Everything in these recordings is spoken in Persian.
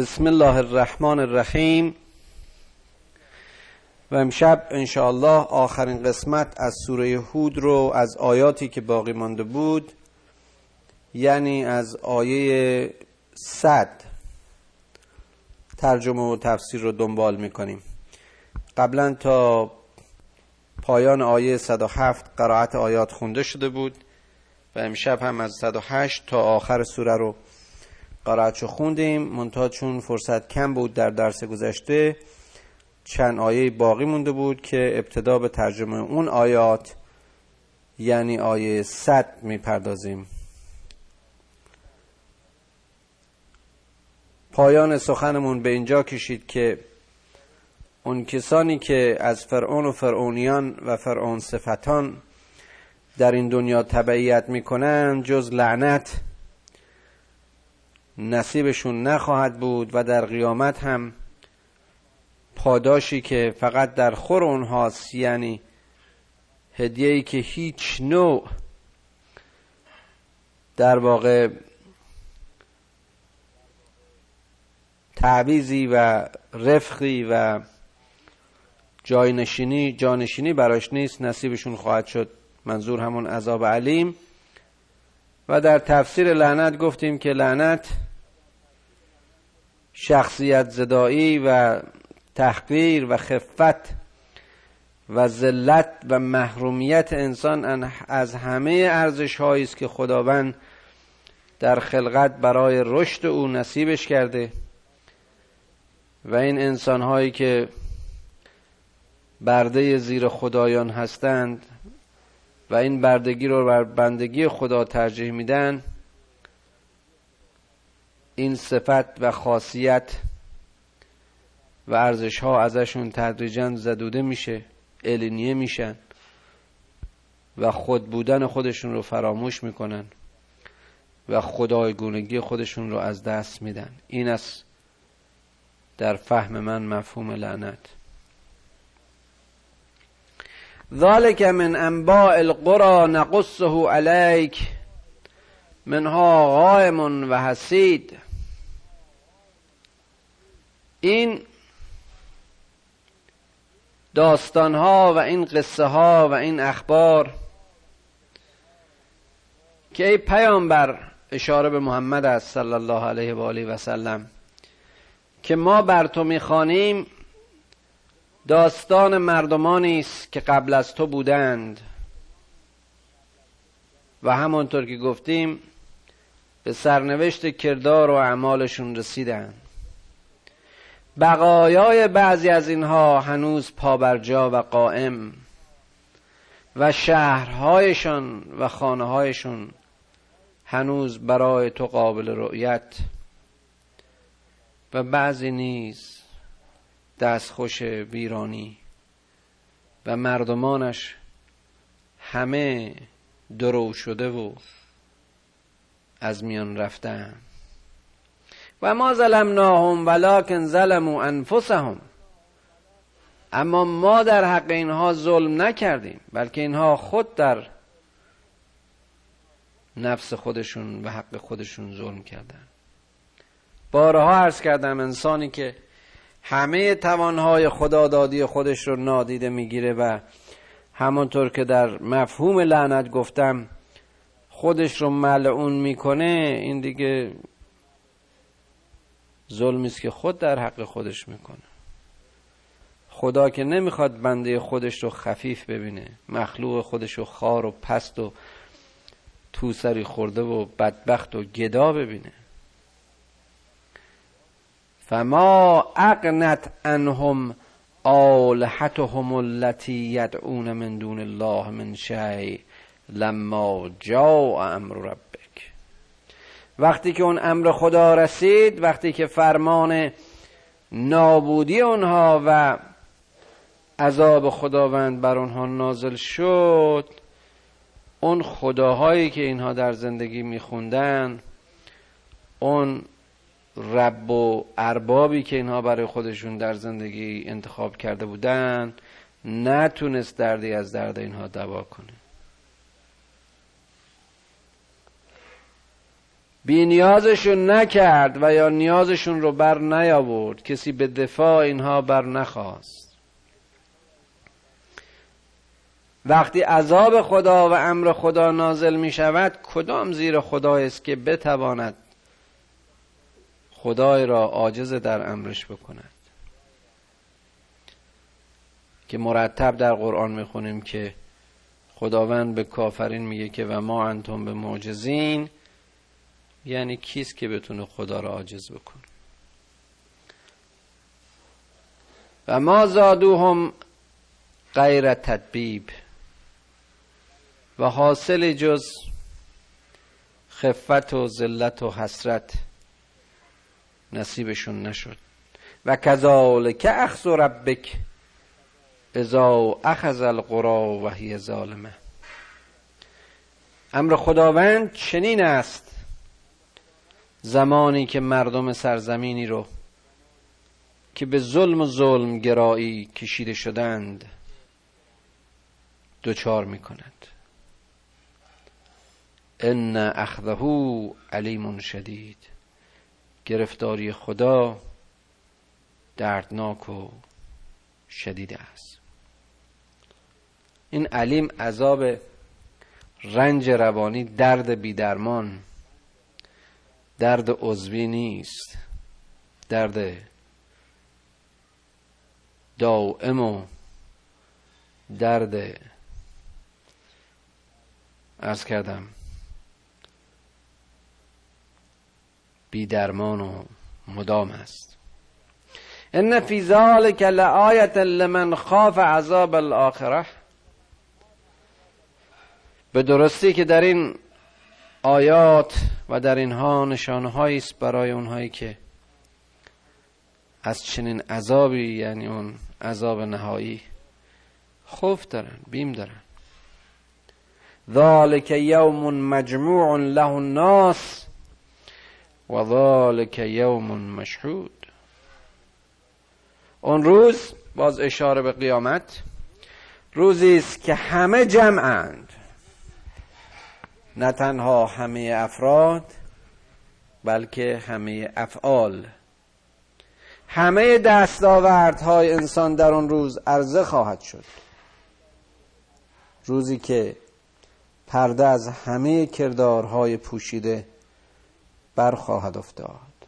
بسم الله الرحمن الرحیم. و امشب انشاءالله آخرین قسمت از سوره هود رو از آیاتی که باقی مانده بود یعنی از آیه صد ترجمه و تفسیر رو دنبال می‌کنیم. قبلا تا پایان آیه 107 قرائت آیات خونده شده بود و امشب هم از 108 تا آخر سوره رو قرائتشو خوندیم. منتها چون فرصت کم بود در درس گذشته چند آیه باقی مونده بود که ابتدا به ترجمه اون آیات یعنی آیه 100 می‌پردازیم. پایان سخنمون به اینجا کشید که اون کسانی که از فرعون و فرعونیان و فرعون صفتان در این دنیا تبعیت می‌کنن جز لعنت نصیبشون نخواهد بود و در قیامت هم پاداشی که فقط در خور اونهاست یعنی هدیه‌ای که هیچ نوع در واقع تعویزی و رفقی و جاینشینی جانشینی براش نیست نصیبشون خواهد شد. منظور همون عذاب علیم. و در تفسیر لعنت گفتیم که لعنت شخصیت زدایی و تحقیر و خفت و ذلت و محرومیت انسان از همه ارزش هایی است که خداوند در خلقت برای رشد او نصیبش کرده و این انسان هایی که برده زیر خدایان هستند و این بردگی رو بر بندگی خدا ترجیح میدن این صفت و خاصیت و ارزش ها ازشون تدریجا زدوده میشه الینیه میشن و خود بودن خودشون رو فراموش می‌کنن و خدایگونگی خودشون رو از دست میدن. این است در فهم من مفهوم لعنت. ذلك من انباء القرى نقصه عليك منها غائم و حسید. این داستان ها و این قصه ها و این اخبار که ای پیامبر اشاره به محمد است صلی الله علیه و آله و سلم که ما بر تو می‌خوانیم داستان مردمانی است که قبل از تو بودند. و همانطور که گفتیم به سرنوشت کردار و اعمالشون رسیدند. بقایای بعضی از اینها هنوز پابرجا و قائم و شهرهایشان و خانههایشون هنوز برای تو قابل رؤیت و بعضی نیز دستخوش ویرانی و مردمانش همه درو شده و از میان رفتن و ما ظلمناهم ولکن ظلموا انفسهم. اما ما در حق اینها ظلم نکردیم بلکه اینها خود در نفس خودشون و حق خودشون ظلم کردن. بارها عرض کردم انسانی که همه توانهای خدادادی خودش رو نادیده می‌گیره و همانطور که در مفهوم لعنت گفتم خودش رو ملعون می‌کنه این دیگه ظلمی است که خود در حق خودش می‌کنه. خدا که نمی‌خواد بنده خودش رو خفیف ببینه مخلوق خودش رو خار و پست و توسری خورده و بدبخت و گدا ببینه. فما اقنت انهم آلهتهم التي یدعون من دون الله من شیء لما جاء امر ربک وقتی که اون امر خدا رسید وقتی که فرمان نابودی اونها و عذاب خداوند بر اونها نازل شد اون خداهایی که اینها در زندگی میخوندن اون رب و اربابی که اینها برای خودشون در زندگی انتخاب کرده بودن نتونست دردی از درد اینها دوا کنه. بی نیازشون نکرد و یا نیازشون رو بر نیاورد کسی به دفاع اینها بر نخواست. وقتی عذاب خدا و امر خدا نازل می شود کدام زیر خدا است که بتواند خدای را عاجز در امرش بکند؟ که مرتب در قرآن می‌خونیم که خداوند به کافرین میگه که و ما انتم به معجزین یعنی کیست که بتونه خدا را عاجز بکنه؟ و ما زادوهم غیر تدبیب و حاصل جز خفت و ذلت و حسرت نصیبشون نشد. و کذالک اخذ ربک اذا اخذ القرى و هی ظالمه. امر خداوند چنین است زمانی که مردم سرزمینی رو که به ظلم و ظلم گرایی کشیده شدند دچار می کند ان اخذه علیم شدید. گرفتاری خدا دردناک و شدید است. این علیم عذاب رنج روانی درد بیدرمان درد عضوی نیست. درد دائم و درد ارز کردم. بیدرمان و مدام است. ان فی ذلک لآیت لمن خاف عذاب الاخره. به درستی که در این آیات و در اینها نشانه است برای اونهایی که از چنین عذابی یعنی اون عذاب نهایی خوف دارن بیم دارن. ذالک یوم مجموع له الناس و ذالک یوم مشهود. اون روز باز اشاره به قیامت روزی است که همه جمعند. نه تنها همه افراد بلکه همه افعال. همه دستاوردهای انسان در آن روز عرضه خواهد شد. روزی که پرده از همه کردارهای پوشیده برخواهد افتاد.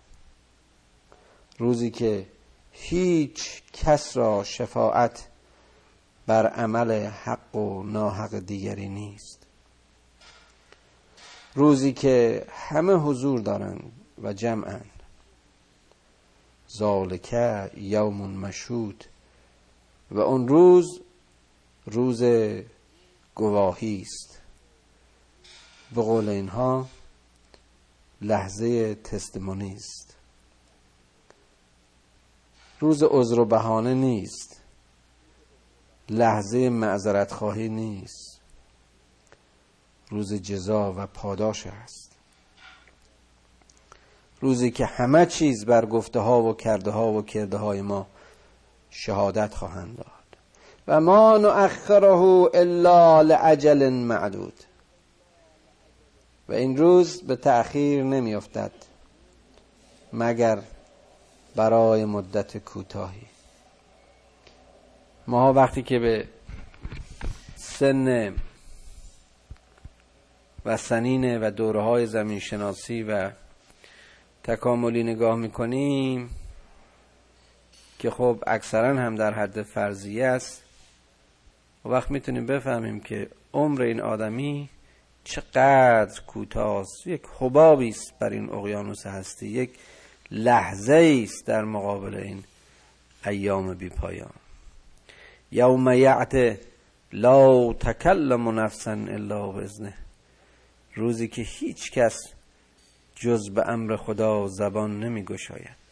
روزی که هیچ کس را شفاعت بر عمل حق و ناحق دیگری نیست. روزی که همه حضور دارند و جمعند ذالکه یوم مشهود. و اون روز روز گواهی است. به قول اینها لحظه تستمونی است. روز عذر و بهانه نیست. لحظه معذرت خواهی نیست. روز جزا و پاداش است. روزی که همه چیز بر گفته ها و کرده ها و کرده های ما شهادت خواهند داد. و ما نؤخره الا لعجل معدود. و این روز به تأخیر نمیافتد مگر برای مدت کوتاهی. ما وقتی که به سن و سنین و دوره های زمین شناسی و تکاملی نگاه می‌کنیم که خب اکثرا هم در حد فرضیه است. و وقت می‌تونیم بفهمیم که عمر این آدمی چقدر کوتاه یک حبابی است بر این اقیانوس هستی. یک لحظه است در مقابل این ایام بی پایان یوم یعت لا تکلم نفسا الا بزنه روزی که هیچ کس جز به امر خدا زبان نمی گشاید.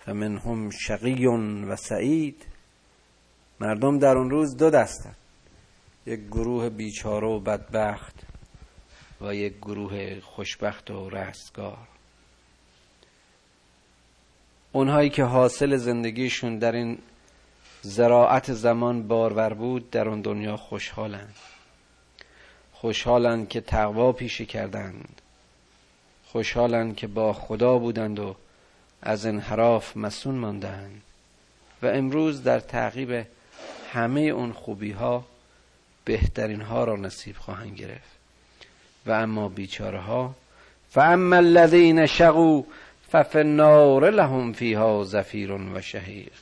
فمنهم شقی و سعید. مردم در اون روز دو دستن. یک گروه بیچاره و بدبخت و یک گروه خوشبخت و رستگار. اونهایی که حاصل زندگیشون در این زراعت زمان بارور بود در اون دنیا خوشحالند. خوشحالند که تقوا پیشه کردند. خوشحالند که با خدا بودند و از انحراف مسون ماندند. و امروز در تعقیب همه اون خوبی ها بهترین ها را نصیب خواهند گرفت. و اما بیچاره ها فاما الذین شقوا ففی النار لهم فیها زفیر و شهیق.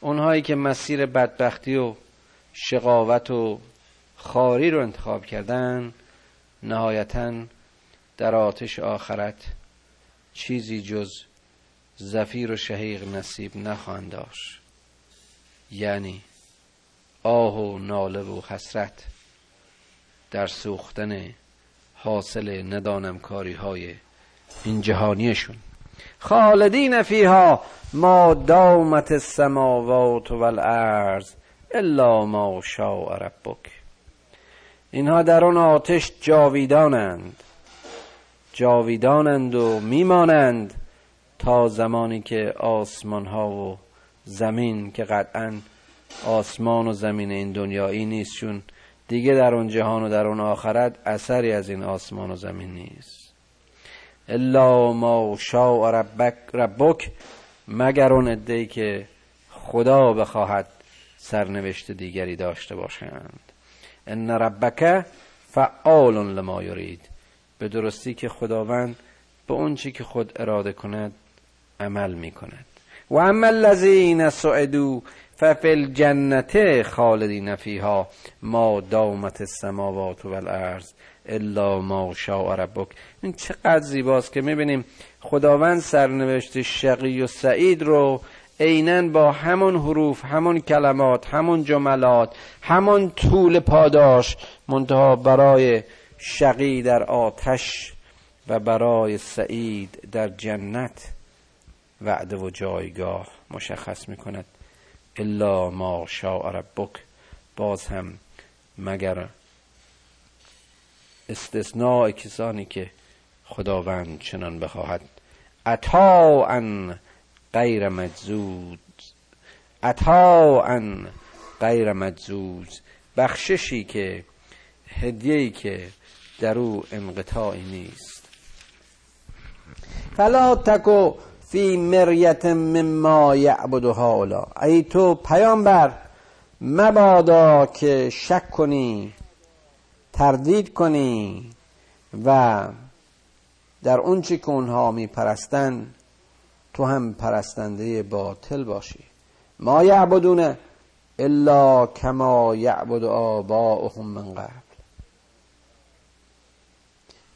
اونهایی که مسیر بدبختی و شقاوت و خاری رو انتخاب کردن نهایتا در آتش آخرت چیزی جز زفیر و شهیق نصیب نخواهند داشت. یعنی آه و ناله و حسرت در سوختن حاصل ندانم کاری های این جهانیشون. خالدین فیها ما دامت السماوات والارض الا ما شاء ربک. اینها در آن آتش جاویدانند. جاویدانند و میمانند تا زمانی که آسمان ها و زمین که قطعا آسمان و زمین این دنیایی نیست چون دیگه در اون جهان و در اون آخرت اثری از این آسمان و زمین نیست. الا ما شاء ربک ربک مگر اون ادهی که خدا بخواهد سرنوشت دیگری داشته باشند. ان ربک فعال لما یرید. به درستی که خداوند به اون چی که خود اراده کند عمل می کند و اما الذین سعدوا ففی الجنت خالدین فیها ما دامت السماوات والارض الا ما شاء ربک. این چقدر زیباست که می‌بینیم خداوند سرنوشت شقی و سعید رو عینا با همون حروف همون کلمات همون جملات همون طول پاداش منتها برای شقی در آتش و برای سعید در جنت وعده و جایگاه مشخص می‌کند. الا ما شاء ربک. باز هم مگر استثناء کسانی که خداوند چنان بخواهد. ان غیر مجزود ان غیر مجزوز. بخششی که هدیه‌ای که در او انقطاعی نیست. فلا تکو فی مریت مما یعبد هاولا ای تو پیامبر مبادا که شک کنی تردید کنی و در اون چی که اونها می پرستن تو هم پرستنده باطل باشی ما یعبدون الا کما یعبد آباؤهم من قبل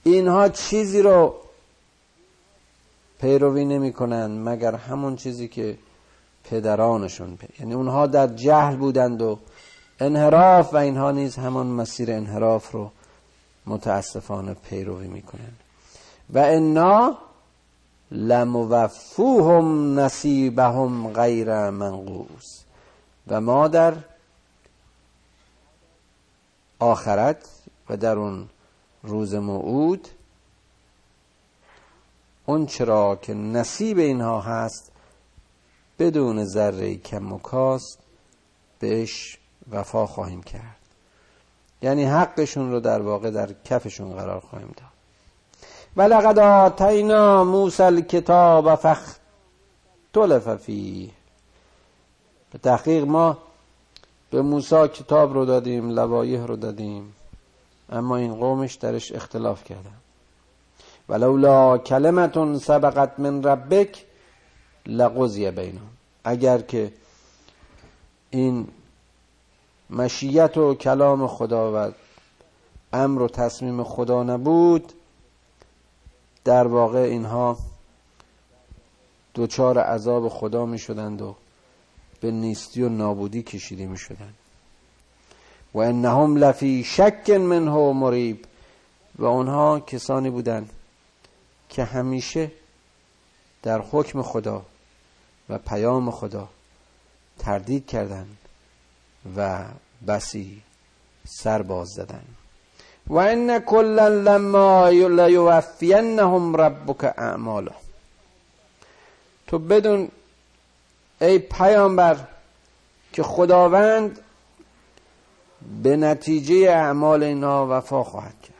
اینها چیزی رو پیروی نمی کنند مگر همون چیزی که پدرانشون پی. یعنی اونها در جهل بودند و انحراف و اینها نیز همون مسیر انحراف رو متاسفانه پیروی می‌کنند و انا لموفوهم نصیبهم غیر منقوص. و ما در آخرت و در اون روز موعود اون چرا که نصیب اینها هست بدون ذره کم و کاست بهش وفا خواهیم کرد. یعنی حقشون رو در واقع در کفشون قرار خواهیم داد. ولقد آتینا موسی الکتاب فاختلف فیه. به تحقیق ما به موسی کتاب رو دادیم لوایح رو دادیم اما این قومش درش اختلاف کردن. ولولا کلمتون سبقت من ربک لقضی بینهم. اگر که این مشیت و کلام خدا و امر و تصمیم خدا نبود در واقع اینها دوچار عذاب خدا می شدند و به نیستی و نابودی کشیده می شدند و انهم لفی شک منه مریب. و اونها کسانی بودند که همیشه در حکم خدا و پیام خدا تردید کردند و بسی سر باز زدند. و ان کلا لما لیوفینهم ربک اعماله تو بدون ای پیامبر که خداوند به نتیجه اعمال اینا وفا خواهد کرد.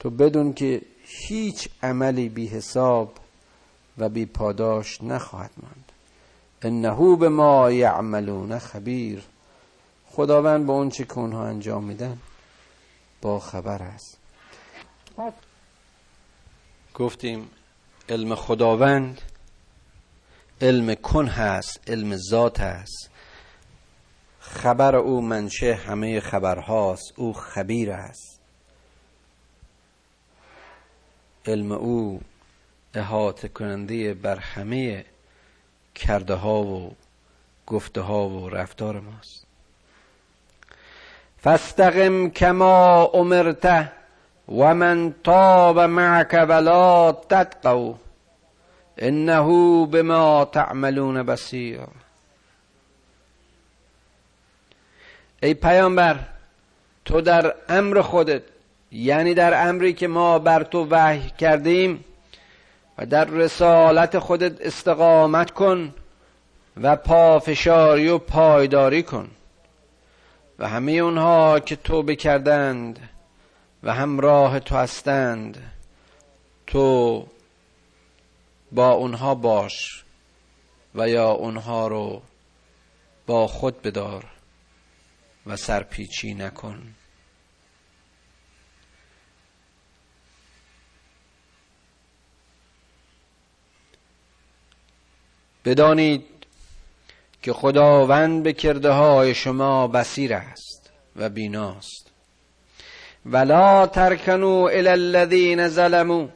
تو بدون که هیچ عملی بی حساب و بی پاداش نخواهد ماند. انه به ما یعملون خبیر. خداوند با اون چه که اونها انجام میدن با خبر است. گفتیم علم خداوند علم کن هست علم ذات هست خبر او منشه همه خبرهاست او خبیر است. علم او احاطه کننده بر همه کرده ها و گفته ها و رفتار ماست. فاستقم کما امرته من تاب معك ولا تتقوا. انه بما تعملون بصیر ای پیامبر تو در امر خودت یعنی در امری که ما بر تو وحی کردیم و در رسالت خودت استقامت کن و پافشاری و پایداری کن. و همه اونها که توبه کردند و همراه تو هستند تو با اونها باش و یا اونها رو با خود بدار و سرپیچی نکن. بدانید که خداوند به کرده های شما بسیر است و بیناست. ولا ترکنو الى الذین ظلموا.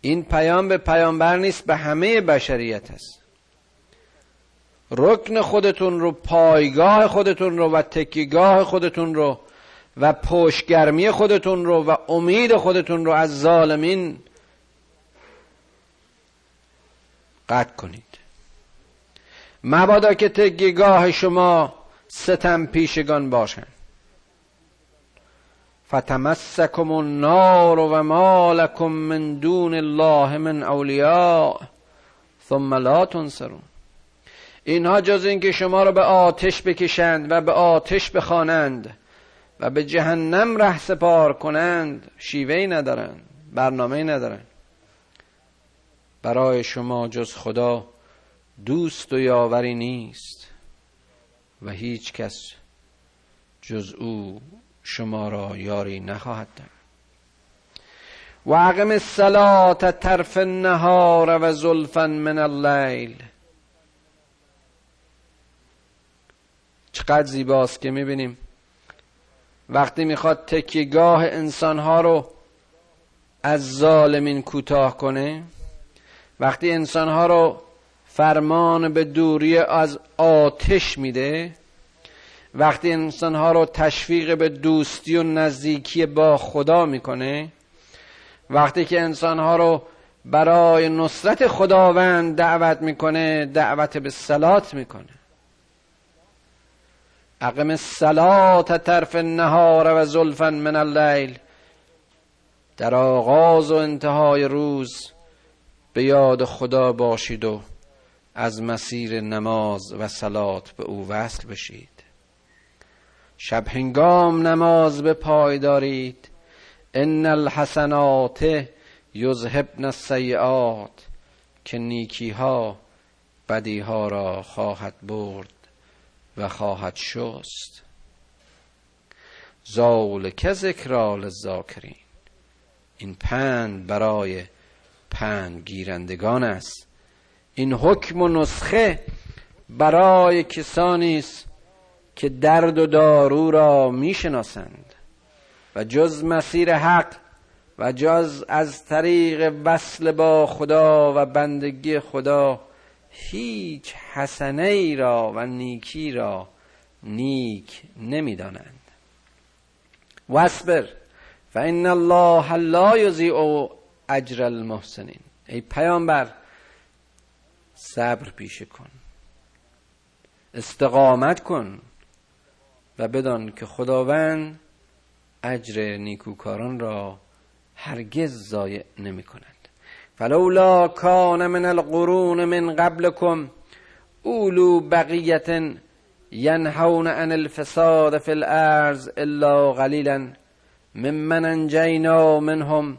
این پیام به پیامبر نیست به همه بشریت است. رکن خودتون رو پایگاه خودتون رو و تکیگاه خودتون رو و پشگرمی خودتون رو و امید خودتون رو از ظالمین قطع کنید. مبادا که تکیگاه شما ستم پیشگان باشند فتمسکم النار و ما لکم من دون الله من اولیاء ثم لا تنصرون. اینها جز اینکه شما را به آتش بکشند و به آتش بخوانند و به جهنم ره سپار کنند شیوهی ندارند برنامه ندارند برای شما جز خدا دوست و یاوری نیست و هیچ کس جز او شما را یاری نخواهد داد. و اقم الصلاة طرف النهار و زلفا من اللیل. چقدر زیباست که می‌بینیم. وقتی می‌خواد تکیگاه انسانها رو از ظالمین کوتاه کنه وقتی انسانها رو فرمان به دوری از آتش میده. وقتی انسانها رو تشویق به دوستی و نزدیکی با خدا می‌کنه وقتی که انسانها رو برای نصرت خداوند دعوت می‌کنه دعوت به سلات می‌کنه. اقم الصلات طرف النهار و زلفا من اللیل. در آغاز و انتهای روز به یاد خدا باشید و از مسیر نماز و سلات به او وصل بشید. شب هنگام نماز به پای دارید. ان الحسنات یذهبن السیئات که نیکی ها بدی ها را خواهد برد و خواهد شست. که ذکرا للذاکرین. این پند برای پند گیرندگان است. این حکم و نسخه برای کسانی است که درد و دارو را می‌شناسند و جز مسیر حق و جز از طریق وصل با خدا و بندگی خدا هیچ حسنه ای را و نیکی را نیک نمی‌دانند. واصبر فان الله لا یضیع اجر المحسنین. ای پیامبر صبر پیشه کن. استقامت کن و بدان که خداوند اجر نیکوکاران را هرگز ضایع نمی کند. فلولا کان من القرون من قبلكم اولو بقیت ینهون عن الفساد فی الارض الا قلیلا ممن انجینا منهم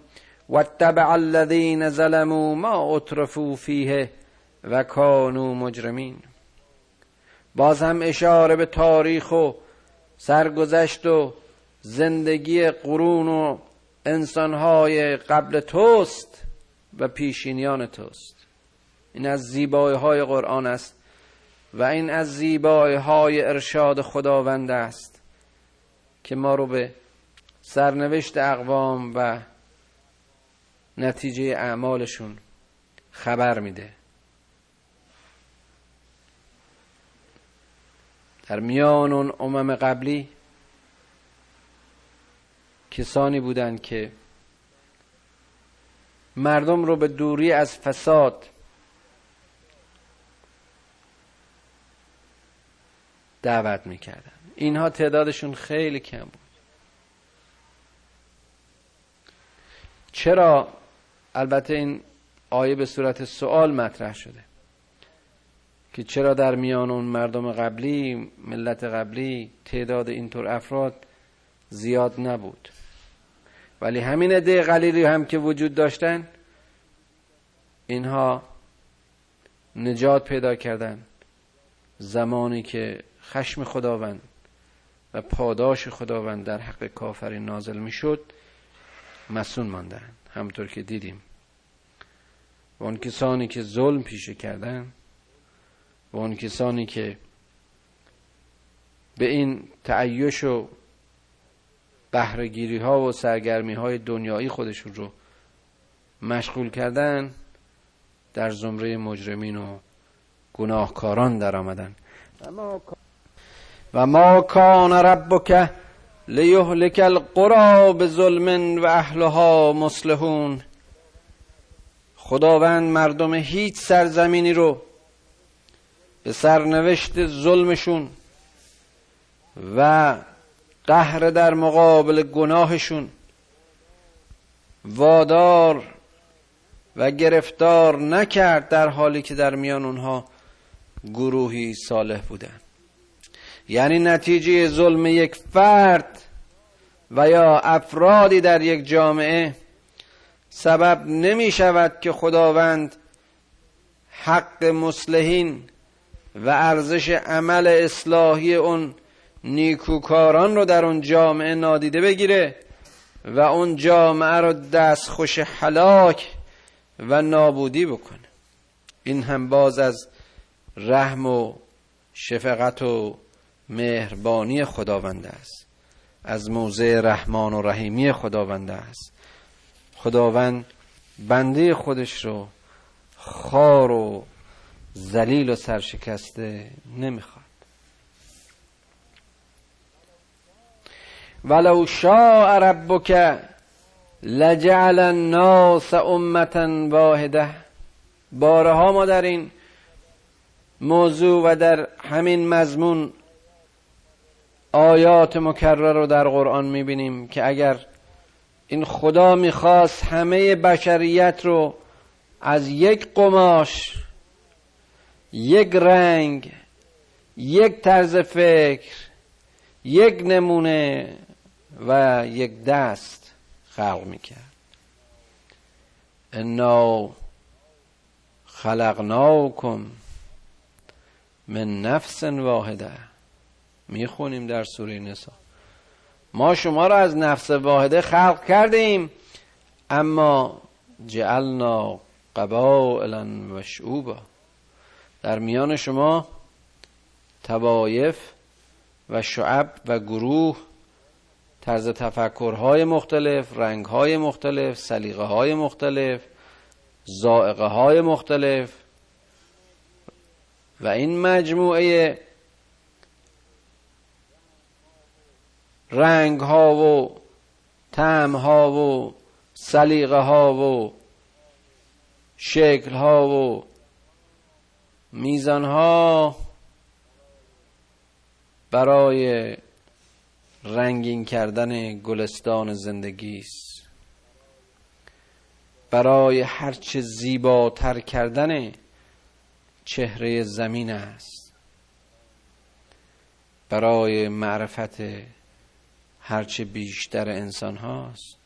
واتبع الذین ظلموا ما اترفوا فیه و کانوا مجرمین. باز هم اشاره به تاریخ و سرگذشت و زندگی قرون و انسانهای قبل توست و پیشینیان توست. این از زیبایی های قرآن است و این از زیبایی های ارشاد خداوند است که ما رو به سرنوشت اقوام و نتیجه اعمالشون خبر میده. در میان اون امم قبلی کسانی بودند که مردم رو به دوری از فساد دعوت می‌کردن. اینها تعدادشون خیلی کم بود. چرا؟ البته این آیه به صورت سوال مطرح شده. که چرا در میان اون مردم قبلی ملت قبلی تعداد اینطور افراد زیاد نبود. ولی همین عده قلیلی هم که وجود داشتن اینها نجات پیدا کردن. زمانی که خشم خداوند و پاداش خداوند در حق کافرین نازل می‌شد مسون ماندن. همطور که دیدیم. و اون کسانی که ظلم پیشه کردن و اون کسانی که به این تعیش و بهرهگیری ها و سرگرمی های دنیایی خودشون رو مشغول کردن در زمره مجرمین و گناهکاران در آمدن و ما کان ربک لیهلک القرى بظلم و اهلها مصلحون. خداوند مردم هیچ سرزمینی رو به سرنوشت ظلمشون و قهر در مقابل گناهشون. وادار و گرفتار نکرد در حالی که در میان اونها گروهی صالح بودن. یعنی نتیجه ظلم یک فرد و یا افرادی در یک جامعه سبب نمی شود که خداوند حق مسلحین و ارزش عمل اصلاحی اون نیکوکاران رو در اون جامعه نادیده بگیره و اون جامعه رو دست خوش حلاک و نابودی بکنه. این هم باز از رحم و شفقت و مهربانی خداوند است. از موضع رحمان و رحیمی خداوند است. خداوند بنده خودش رو خار و ذلیل و سرشکسته نمی‌خواد. ولو شاء ربک لجعل الناس امتا واحده بارها ما در این موضوع و در همین مضمون آیات مکرر رو در قرآن می‌بینیم که اگر این خدا می‌خواست همه بشریت رو از یک قماش یک رنگ یک طرز فکر یک نمونه و یک دست خلق می‌کرد. انا خلقناکم من نفس واحده. می‌خونیم در سوره نسا. ما شما را از نفس واحده خلق کردیم اما جعلنا قبائلا و شعوبا در میان شما توایف و شعب و گروه طرز تفکرهای مختلف رنگهای مختلف سلیقه های مختلف زائقه های مختلف. و این مجموعه رنگ ها و تم ها و سلیقه ها و شکل ها و میزان ها برای رنگین کردن گلستان زندگی است. برای هرچه زیباتر کردن چهره زمین است. برای معرفت هرچه بیشتر انسان هاست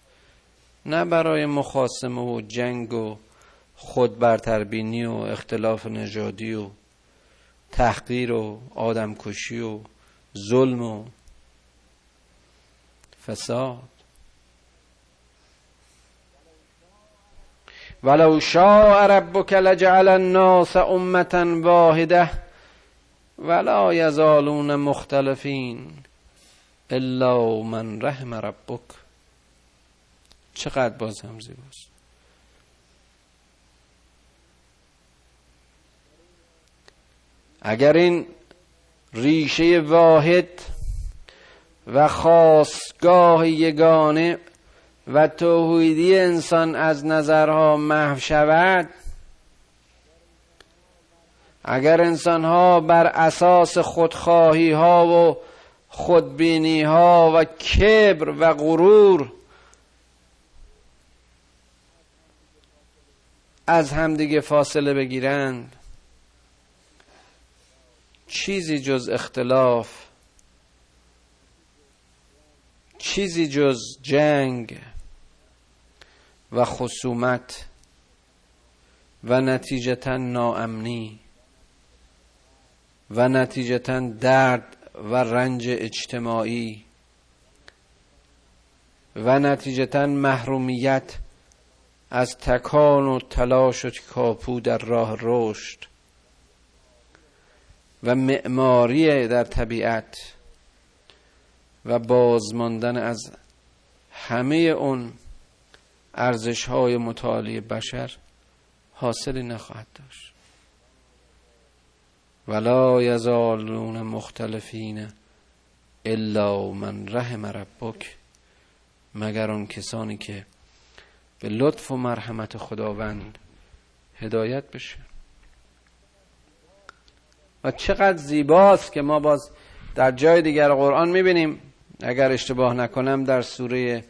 نه برای مخاسمه و جنگ و خود برتربینی و اختلاف نژادی و تحقیر و آدمکشی و ظلم و فساد. ولو شاء ربك لجعل الناس امه واحده ولا یزالون مختلفین الا من رحم ربک. چقدر باز هم زیباست. اگر این ریشه واحد و خاصگاه یگانه و توحیدی انسان از نظرها محو شود اگر انسان ها بر اساس خودخواهی ها و خودبینی ها و کبر و غرور از همدیگه فاصله بگیرند چیزی جز اختلاف چیزی جز جنگ و خصومت و نتیجتا ناامنی و نتیجتا درد و رنج اجتماعی و نتیجتا محرومیت از تکان و تلاش و کاپو در راه رشد. و معماری در طبیعت و بازماندن از همه اون ارزش های متعالی بشر حاصلی نخواهد داشت. ولا یزالون مختلفین الا من رحم ربک مگر اون کسانی که به لطف و مرحمت خداوند هدایت بشه. و چقدر زیباست که ما باز در جای دیگر قرآن می‌بینیم. اگر اشتباه نکنم در سوره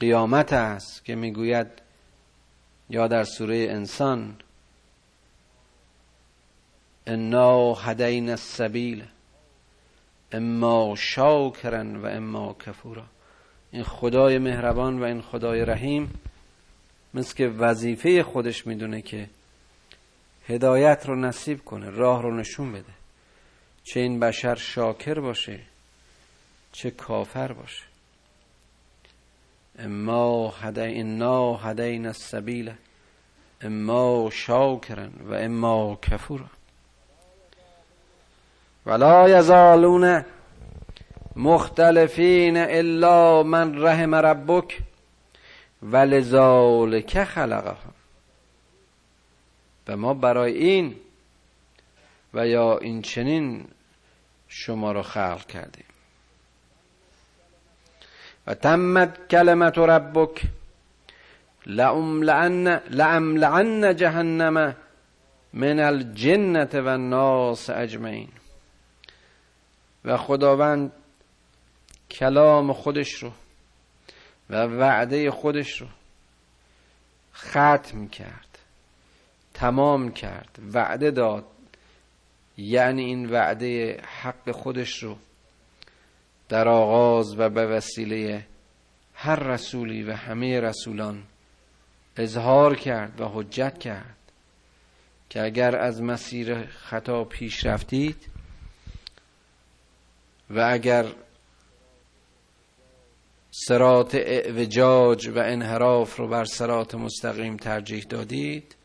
قیامت است که می‌گوید یا در سوره انسان انا هدین السبیل اما شاکرن و اما کفورا. این خدای مهربان و این خدای رحیم مثل که وظیفه خودش می‌دونه که هدایت رو نصیب کنه راه رو نشون بده. چه این بشر شاکر باشه چه کافر باشه. اما انا هدین السبیل اما شاکرن و اما کفورا ولا یزالون مختلفین الا من رحم ربک ولذالک خلقهم ما برای این و یا این چنین شما را خلق کردیم. و تمت کلمت ربک لعن جهنم من الجنت و الناس اجمعین. و خداوند کلام خودش رو و وعده خودش رو ختم کرد. تمام کرد. وعده داد. یعنی این وعده حق خودش رو در آغاز و به وسیله هر رسولی و همه رسولان اظهار کرد و حجت کرد که اگر از مسیر خطا پیش رفتید و اگر سرات اعوجاج و انحراف رو بر سرات مستقیم ترجیح دادید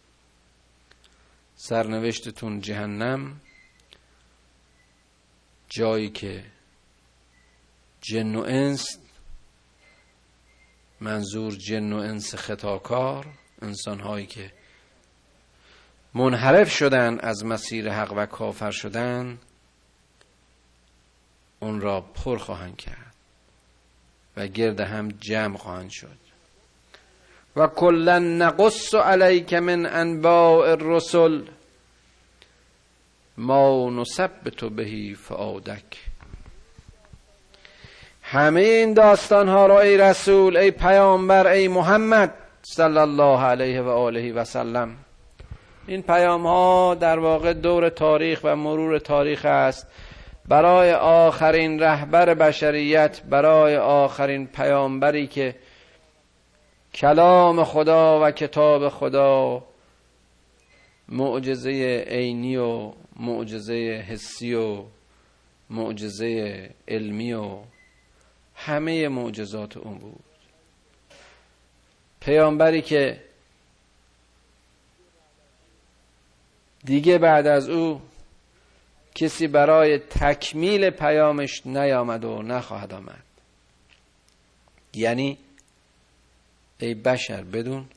سرنوشتتون جهنم جایی که جن و انس منظور جن و انس خطاکار انسان هایی که منحرف شدن از مسیر حق و کافر شدن اون را پر خواهند کرد و گرد هم جمع خواهند شد. و کلا نقص علیک من انباء الرسل. ما نثبت بهی فعادک همه این داستان ها را ای رسول ای پیامبر ای محمد صلی الله علیه و آله و سلم. این پیام ها در واقع دور تاریخ و مرور تاریخ است. برای آخرین رهبر بشریت برای آخرین پیامبری که کلام خدا و کتاب خدا معجزه عینی و معجزه حسی و معجزه علمی و همه معجزات اون بود. پیامبری که دیگه بعد از او کسی برای تکمیل پیامش نیامد و نخواهد آمد. یعنی ای بشر بدون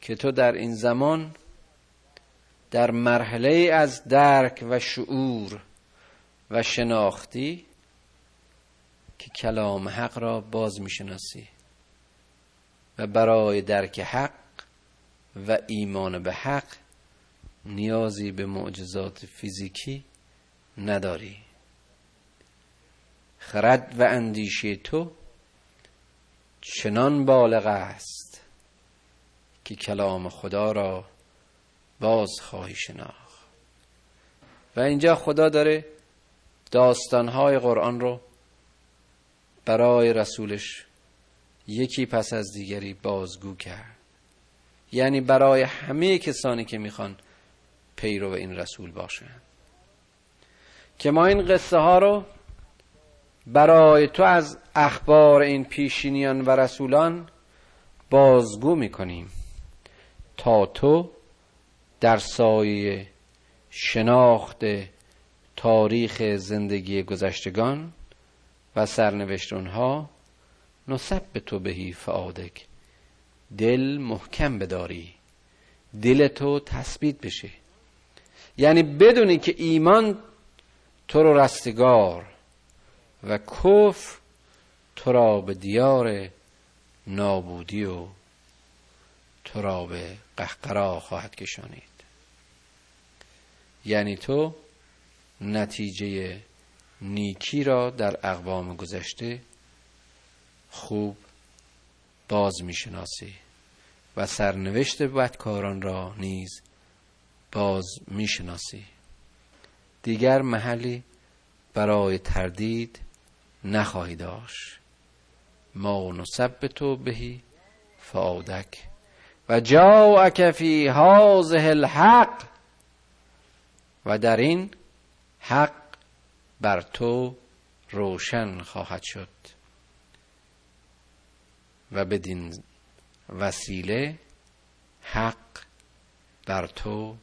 که تو در این زمان در مرحله از درک و شعور و شناختی که کلام حق را باز می‌شناسی و برای درک حق و ایمان به حق نیازی به معجزات فیزیکی نداری. خرد و اندیشه تو چنان بالغ است که کلام خدا را باز خواهی شناخت. و اینجا خدا داره داستانهای قرآن رو برای رسولش یکی پس از دیگری بازگو کرد. یعنی برای همه کسانی که می‌خوان پیرو این رسول باشند که ما این قصه ها رو برای تو از اخبار این پیشینیان و رسولان بازگو می‌کنیم تا تو در سایه شناخت تاریخ زندگی گذشتگان و سرنوشت اونها نصب به تو بهی فعادک دل محکم بداری. دل تو تثبیت بشه. یعنی بدونی که ایمان تو رو رستگار و کفر تو را به دیار نابودی و تو را به قهقرا خواهد کشانید. یعنی تو نتیجه نیکی را در اقوام گذشته خوب باز می‌شناسی و سرنوشت بدکاران را نیز باز می‌شناسی. دیگر محلی برای تردید نخواهی داشت. ما نثبت بهی فعادک و جاءک فی هذه الحق. و در این حق بر تو روشن خواهد شد. و بدین وسیله حق بر تو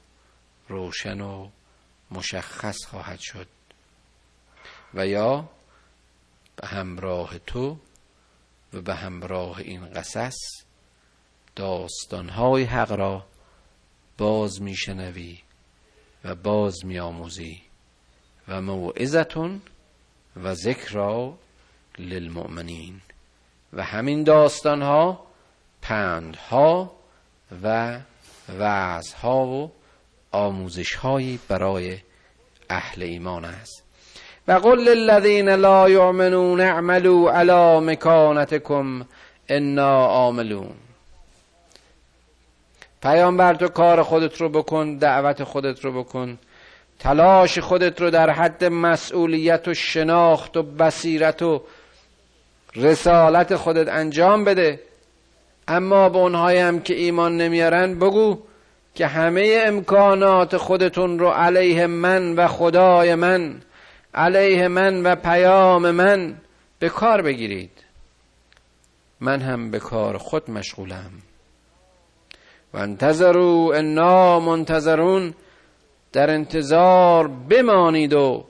روشن و مشخص خواهد شد. و یا به همراه تو و به همراه این قصص داستانهای حق را باز میشنوی و باز میآموزی و موعظتون و ذکر للمؤمنین. و همین داستانها پندها و وعظها و آموزشهایی برای اهل ایمان است. و قل للذین لا یؤمنون اعملوا علی مکانتکم انا عاملون پیامبر تو کار خودت رو بکن دعوت خودت رو بکن. تلاش خودت رو در حد مسئولیت و شناخت و بصیرت و رسالت خودت انجام بده. اما به اونهایی هم که ایمان نمیارن بگو که همه امکانات خودتون رو علیه من و خدای من علیه من و پیام من به کار بگیرید. من هم به کار خود مشغولم. و انتظرو انا منتظرون در انتظار بمانید و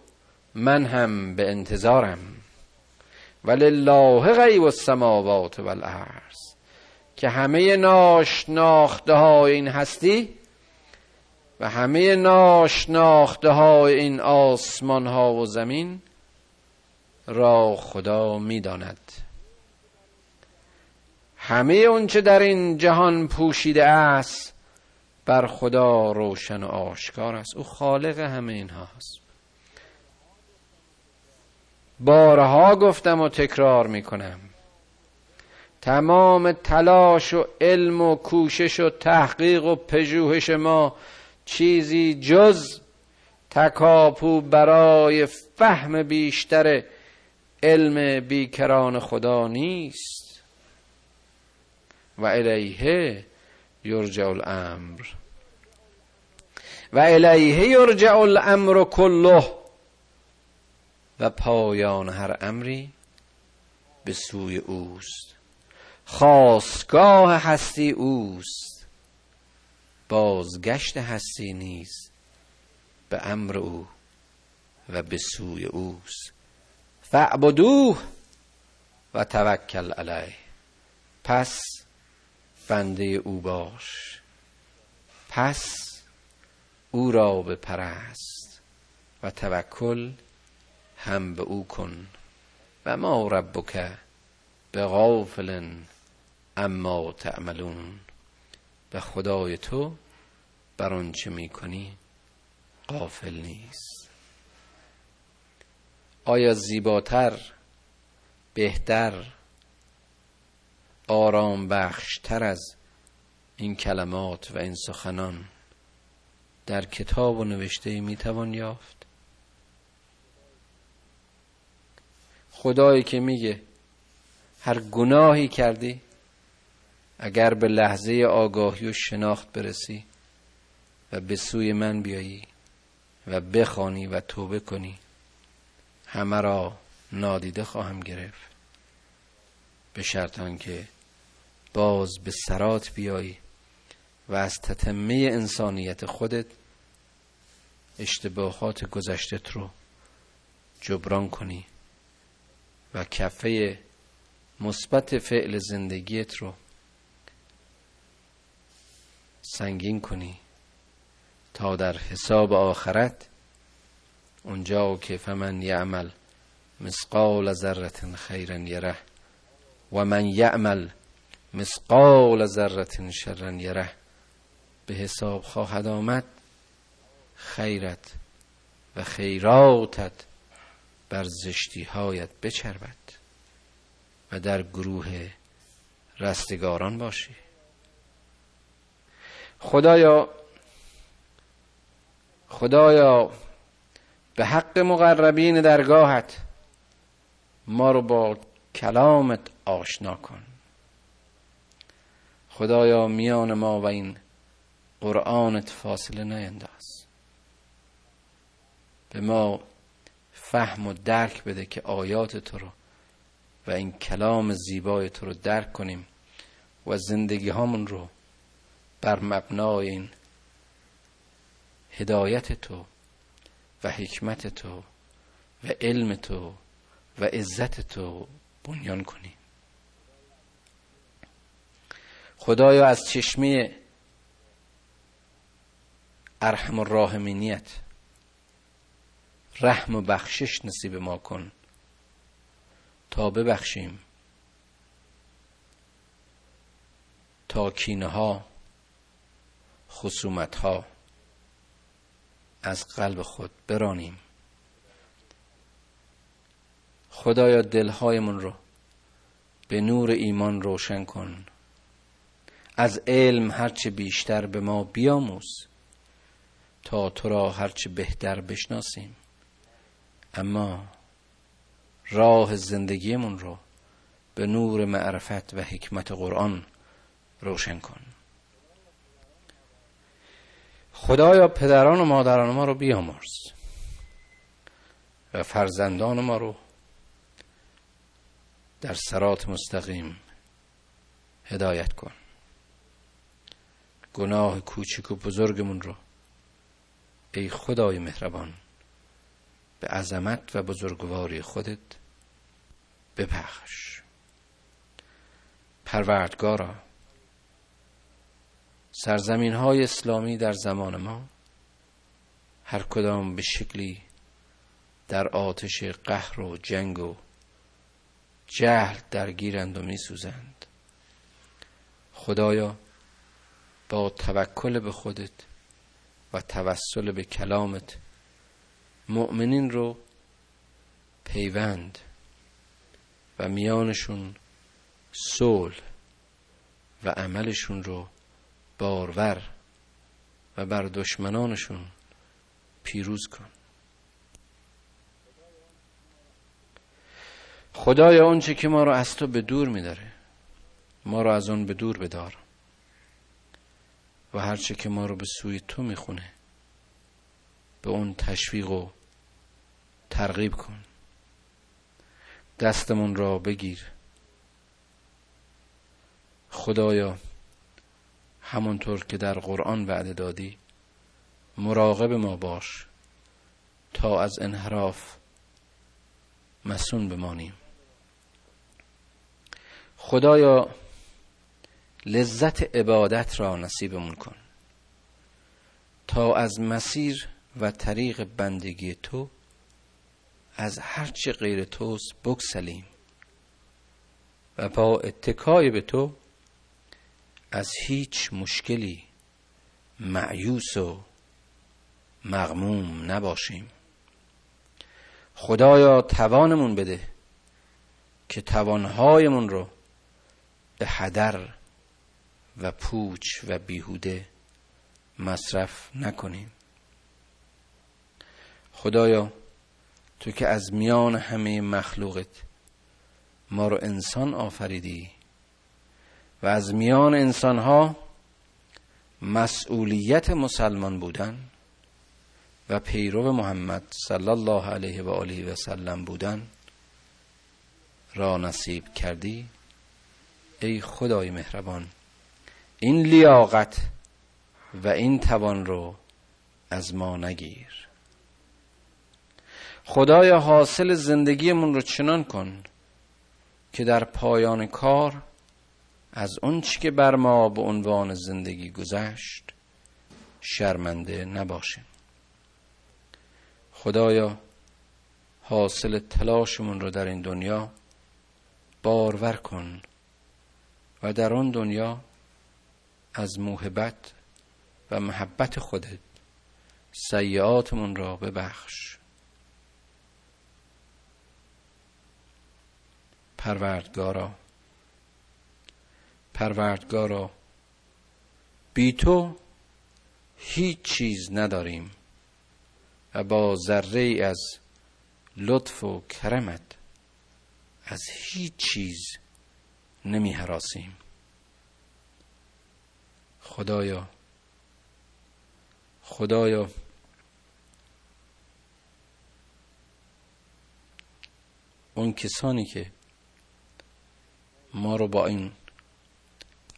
من هم به انتظارم. ولله غیب السماوات والارض. که همه ناشناخته های این هستی و همه ناشناخته های این آسمان ها و زمین را خدا می‌داند. همه اونچه در این جهان پوشیده است بر خدا روشن و آشکار است. او خالق همه این هاست بارها گفتم و تکرار می‌کنم. تمام تلاش و علم و کوشش و تحقیق و پژوهش ما چیزی جز تکاپو برای فهم بیشتر علم بیکران خدا نیست. و الیه یرجع الامر. و الیه یرجع الامر کله. و پایان هر امری به سوی اوست. خواستگاه هستی اوست. بازگشت هستی نیز به امر او و به سوی اوست. فعبدوه و توکل علیه. پس بنده او باش. پس او را به پرست و توکل هم به او کن. و ما ربک به غافل اما تعملون. به خدای تو بر آنچه می‌کنی غافل نیست. آیا زیباتر بهتر آرام بخشتر از این کلمات و این سخنان در کتاب و نوشته می‌توان یافت؟ خدایی که میگه هر گناهی کردی اگر به لحظه آگاهی و شناخت برسی و به سوی من بیایی و بخوانی و توبه کنی همه را نادیده خواهم گرفت. به شرط که باز به سرات بیایی و از تتمه انسانیت خودت اشتباهات گذشتت رو جبران کنی و کفه مثبت فعل زندگیت رو سنگین کنی. تا در حساب آخرت اونجا که فمن یعمل مسقال ذرة خیرا یره و من یعمل مسقال ذرة شرا یره به حساب خواهد آمد خیرت و خیراتت بر زشتی هایت بچربد و در گروه رستگاران باشی. خدایا خدایا به حق مقربین درگاهت ما رو با کلامت آشنا کن. خدایا میان ما و این قرآنت فاصله نینداز. به ما فهم و درک بده که آیات تو رو و این کلام زیبای تو رو درک کنیم و زندگی همون رو بر مبنای این هدایت تو و حکمت تو و علم تو و عزت تو بنیان کنیم خدایا از چشمه ارحم الراحمینیت رحم و بخشش نصیب ما کن تا ببخشیم تا کینه ها خصومت ها از قلب خود برانیم. خدایا دلهایمون رو به نور ایمان روشن کن. از علم هرچه بیشتر به ما بیاموز تا تو را هرچه بهتر بشناسیم. اما راه زندگیمون رو به نور معرفت و حکمت قرآن روشن کن. خدایا پدران و مادران ما رو بیامرز و فرزندان ما رو در سرات مستقیم هدایت کن. گناه کوچک و بزرگمون رو ای خدای مهربان به عظمت و بزرگواری خودت ببخش پروردگارا سرزمین های اسلامی در زمان ما هر کدام به شکلی در آتش قهر و جنگ و جهل درگیرند و میسوزند. خدایا با توکل به خودت و توسل به کلامت مؤمنین رو پیوند و میانشون صلح و عملشون رو بارور و بر دشمنانشون پیروز کن. خدایا اونچه که ما رو از تو به دور میداره ما رو از اون به دور بدار. و هرچه که ما رو به سوی تو می‌خونه به اون تشویق و ترغیب کن. دستمون را بگیر. خدایا همونطور که در قرآن وعده دادی مراقب ما باش تا از انحراف مسون بمانیم. خدایا لذت عبادت را نصیبمون کن. تا از مسیر و طریق بندگی تو از هرچه غیر توست بگسلیم. و با اتکای به تو از هیچ مشکلی معیوس و مغموم نباشیم. خدایا توانمون بده که توانهایمون رو به هدر و پوچ و بیهوده مصرف نکنیم. خدایا تو که از میان همه مخلوقت ما رو انسان آفریدی و از میان انسانها مسئولیت مسلمان بودن و پیرو محمد صلی الله علیه و آله و سلم بودن را نصیب کردی. ای خدای مهربان این لیاقت و این توان رو از ما نگیر. خدای حاصل زندگیمون رو چنان کن که در پایان کار از اون که بر ما به عنوان زندگی گذشت شرمنده نباشیم. خدایا حاصل تلاشمون رو در این دنیا بارور کن و در آن دنیا از موهبت و محبت خودت سیعاتمون را ببخش. پروردگارا پروردگارا. بی تو هیچ چیز نداریم و با ذره از لطف و کرمت از هیچ چیز نمی حراسیم خدایا خدایا اون کسانی که ما رو با این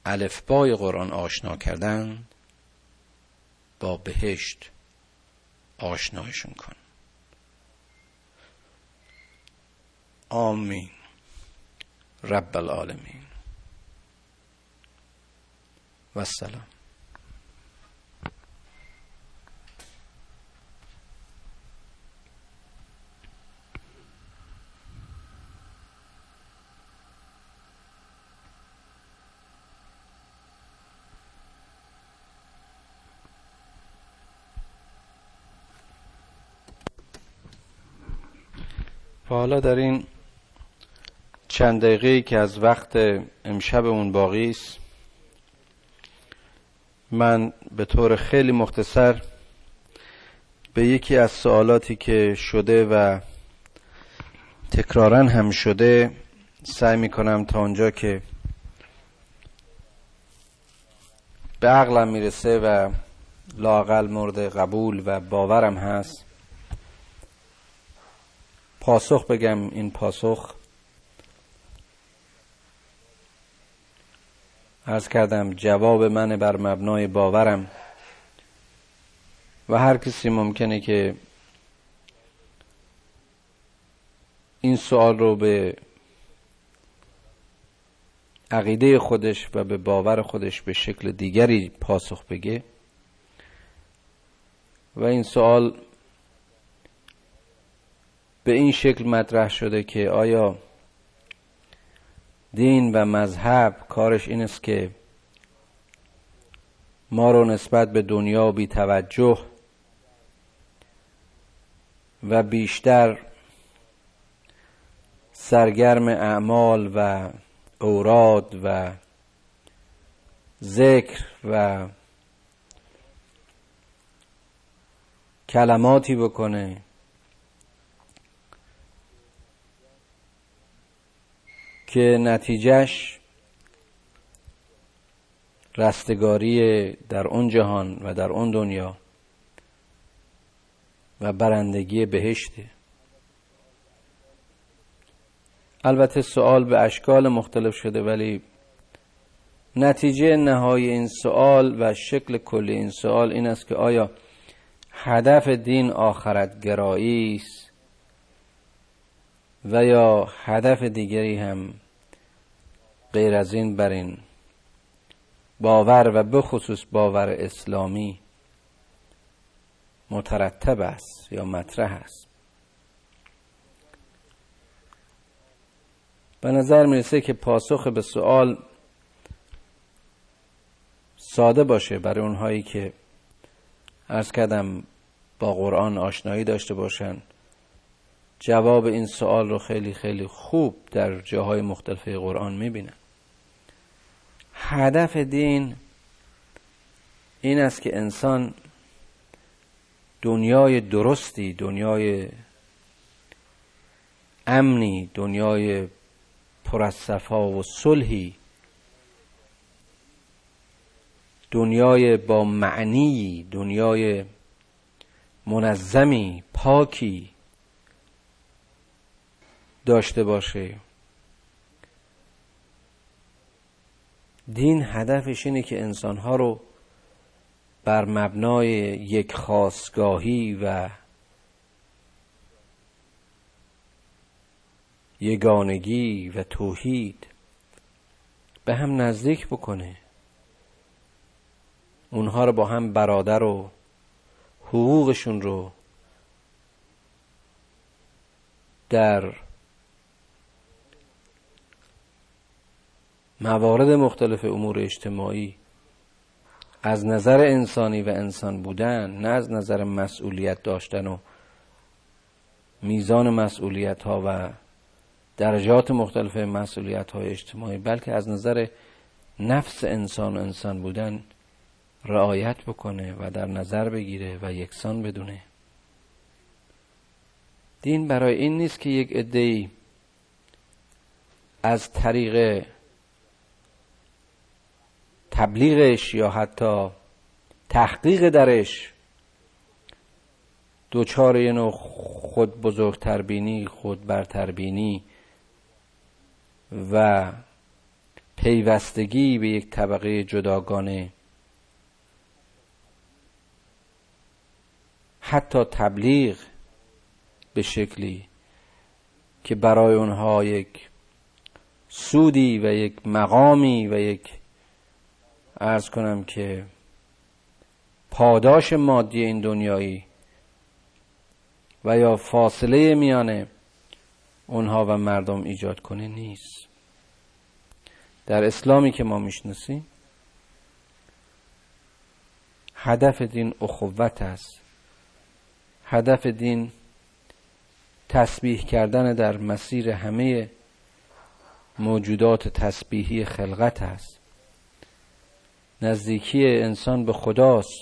الفبای قرآن آشنا کردن با بهشت آشنایشون کن. آمین. رب العالمین. و السلام حالا در این چند دقیقه که از وقت امشبمون باقی است من به طور خیلی مختصر به یکی از سوالاتی که شده و تکرارا هم شده سعی می کنم تا اونجا که به عقلم می‌رسه و لاقل مورد قبول و باورم هست. پاسخ بگم این پاسخ ارز کردم جواب من بر مبنای باورم. و هر کسی ممکنه که این سوال رو به عقیده خودش و به باور خودش به شکل دیگری پاسخ بگه. و این سوال به این شکل مطرح شده که آیا دین و مذهب کارش این است که ما رو نسبت به دنیا بی توجه و بیشتر سرگرم اعمال و اوراد و ذکر و کلماتی بکنه که نتیجهش رستگاری در اون جهان و در اون دنیا و برندگی بهشته. البته سوال به اشکال مختلف شده ولی نتیجه نهایی این سوال و شکل کلی این سوال این است که آیا هدف دین آخرت گرایی است و یا هدف دیگری هم غیر از این بر این باور و بخصوص باور اسلامی مترتب است یا مطرح است. به نظر می‌رسه که پاسخ به سوال ساده باشه برای اونهایی که ارز کردم با قرآن آشنایی داشته باشن. جواب این سوال رو خیلی خیلی خوب در جاهای مختلف قرآن می‌بینن. هدف دین این است که انسان دنیای درستی دنیای امنی دنیای پر از صفا و صلحی دنیای با معنی دنیای منظمی پاکی داشته باشه. دین هدفش اینه که انسانها رو بر مبنای یک خاصگاهی و یگانگی و توحید به هم نزدیک بکنه. اونها رو با هم برادر و حقوقشون رو در موارد مختلف امور اجتماعی از نظر انسانی و انسان بودن نه از نظر مسئولیت داشتن و میزان مسئولیت ها و درجات مختلف مسئولیت های اجتماعی بلکه از نظر نفس انسان و انسان بودن رعایت بکنه و در نظر بگیره و یکسان بدونه. دین برای این نیست که یک عده‌ای از طریق تبلیغش یا حتی تحقیق درش دوچار یه نوع خود بزرگتربینی خود برتربینی و پیوستگی به یک طبقه جداگانه. حتی تبلیغ به شکلی که برای اونها یک سودی و یک مقامی و یک ارز کنم که پاداش مادی این دنیایی و یا فاصله میانه اونها و مردم ایجاد کنه نیست. در اسلامی که ما می‌شناسیم هدف دین اخوت است. هدف دین تسبیح کردن در مسیر همه موجودات تسبیحی خلقت است. نزدیکی انسان به خداست.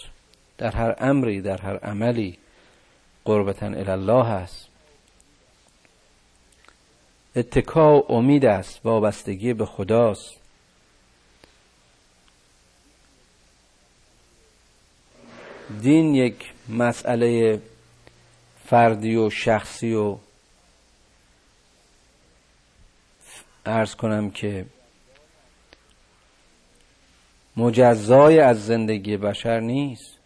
در هر امری در هر عملی قربتا الله است. اتکا و امید است وابستگی به خداست. دین یک مسئله فردی و شخصی و ارز کنم که مجزای از زندگی بشر نیست.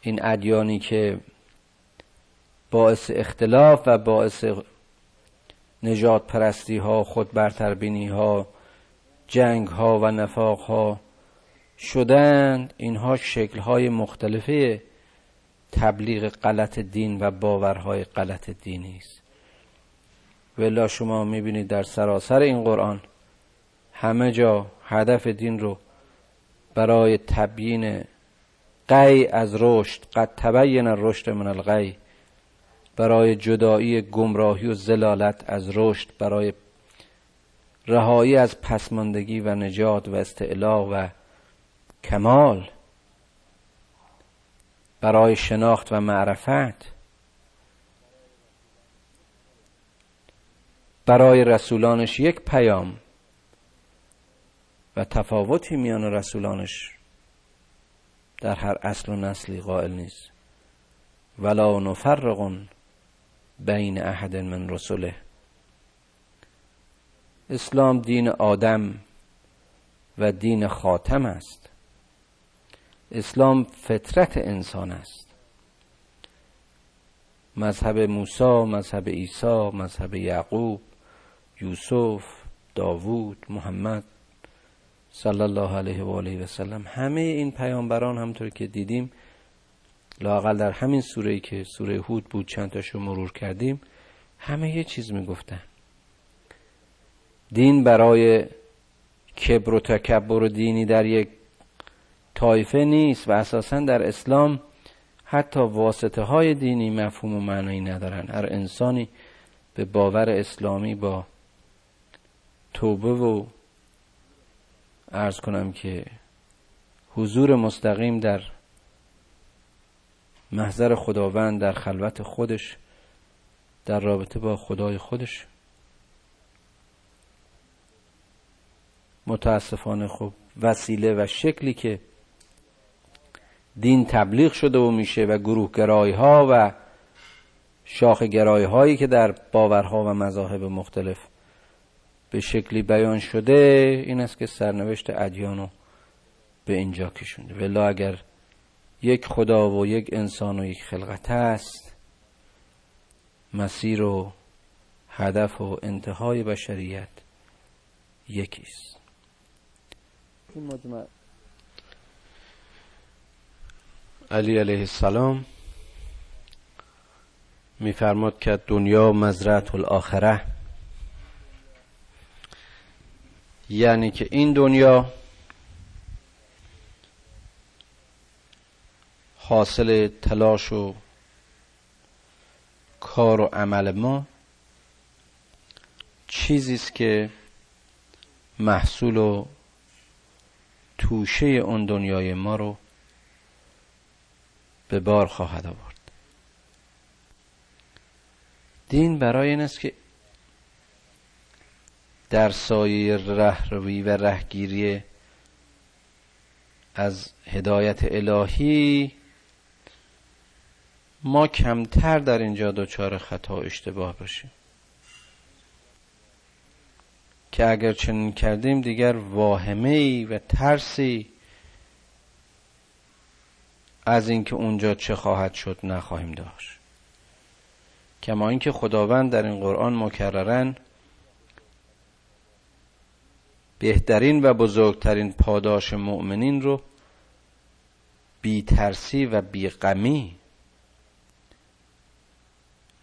این ادیانی که باعث اختلاف و باعث نجات پرستی ها خود برتربینی ها جنگ ها و نفاق ها شدند اینها شکل های مختلفه تبلیغ غلط دین و باورهای غلط دینی است. ولا شما می‌بینید در سراسر این قرآن همه جا هدف دین رو برای تبیین قی از رشد قد تبین الرشد من القی برای جدایی گمراهی و زلالت از رشد برای رهایی از پسماندگی و نجات و استعلا و کمال برای شناخت و معرفت. برای رسولانش یک پیام و تفاوتی میان رسولانش در هر اصل و نسلی قائل نیست. ولا نفرق بین احد من رسوله اسلام دین آدم و دین خاتم است. اسلام فطرت انسان است. مذهب موسی مذهب عیسی مذهب یعقوب یوسف داوود محمد صلی الله علیه و آله و سلم. همه این پیامبران همطور که دیدیم لاقل در همین سوره که سوره هود بود چند تاشو مرور کردیم همه یه چیز می‌گفتن. دین برای کبر و تکبر و دینی در یک طایفه نیست و اساسا در اسلام حتی واسطه های دینی مفهوم و معنی ندارن. هر انسانی به باور اسلامی با توبه و ارز کنم که حضور مستقیم در محضر خداوند در خلوت خودش در رابطه با خدای خودش. متاسفانه خب وسیله و شکلی که دین تبلیغ شده و میشه و گروه ها و شاخ گرای هایی که در باورها و مذاهب مختلف به شکلی بیان شده این است که سرنوشت ادیان به اینجا کشونده. ولی اگر یک خدا و یک انسان و یک خلقت است مسیر و هدف و انتهای بشریت یکیست علی علیه السلام میفرماد که دنیا مزرعت الاخره یعنی که این دنیا حاصل تلاش و کار و عمل ما چیزی است که محصول و توشه اون دنیای ما رو به بار خواهد آورد. دین برای این است که در سایه رهروی و رهگیری از هدایت الهی ما کمتر در اینجا دچار خطا اشتباه باشیم. که اگر چنین کردیم دیگر واهمه و ترسی از اینکه اونجا چه خواهد شد نخواهیم داشت. کما اینکه خداوند در این قرآن مکررن بهترین و بزرگترین پاداش مؤمنین رو بی ترسی و بی غمی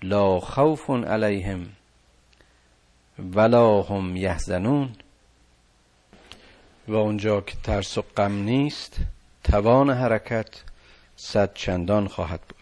لا خوف علیهم ولا هم یحزنون. و اونجا که ترس و غم نیست توان حرکت صد چندان خواهد بود.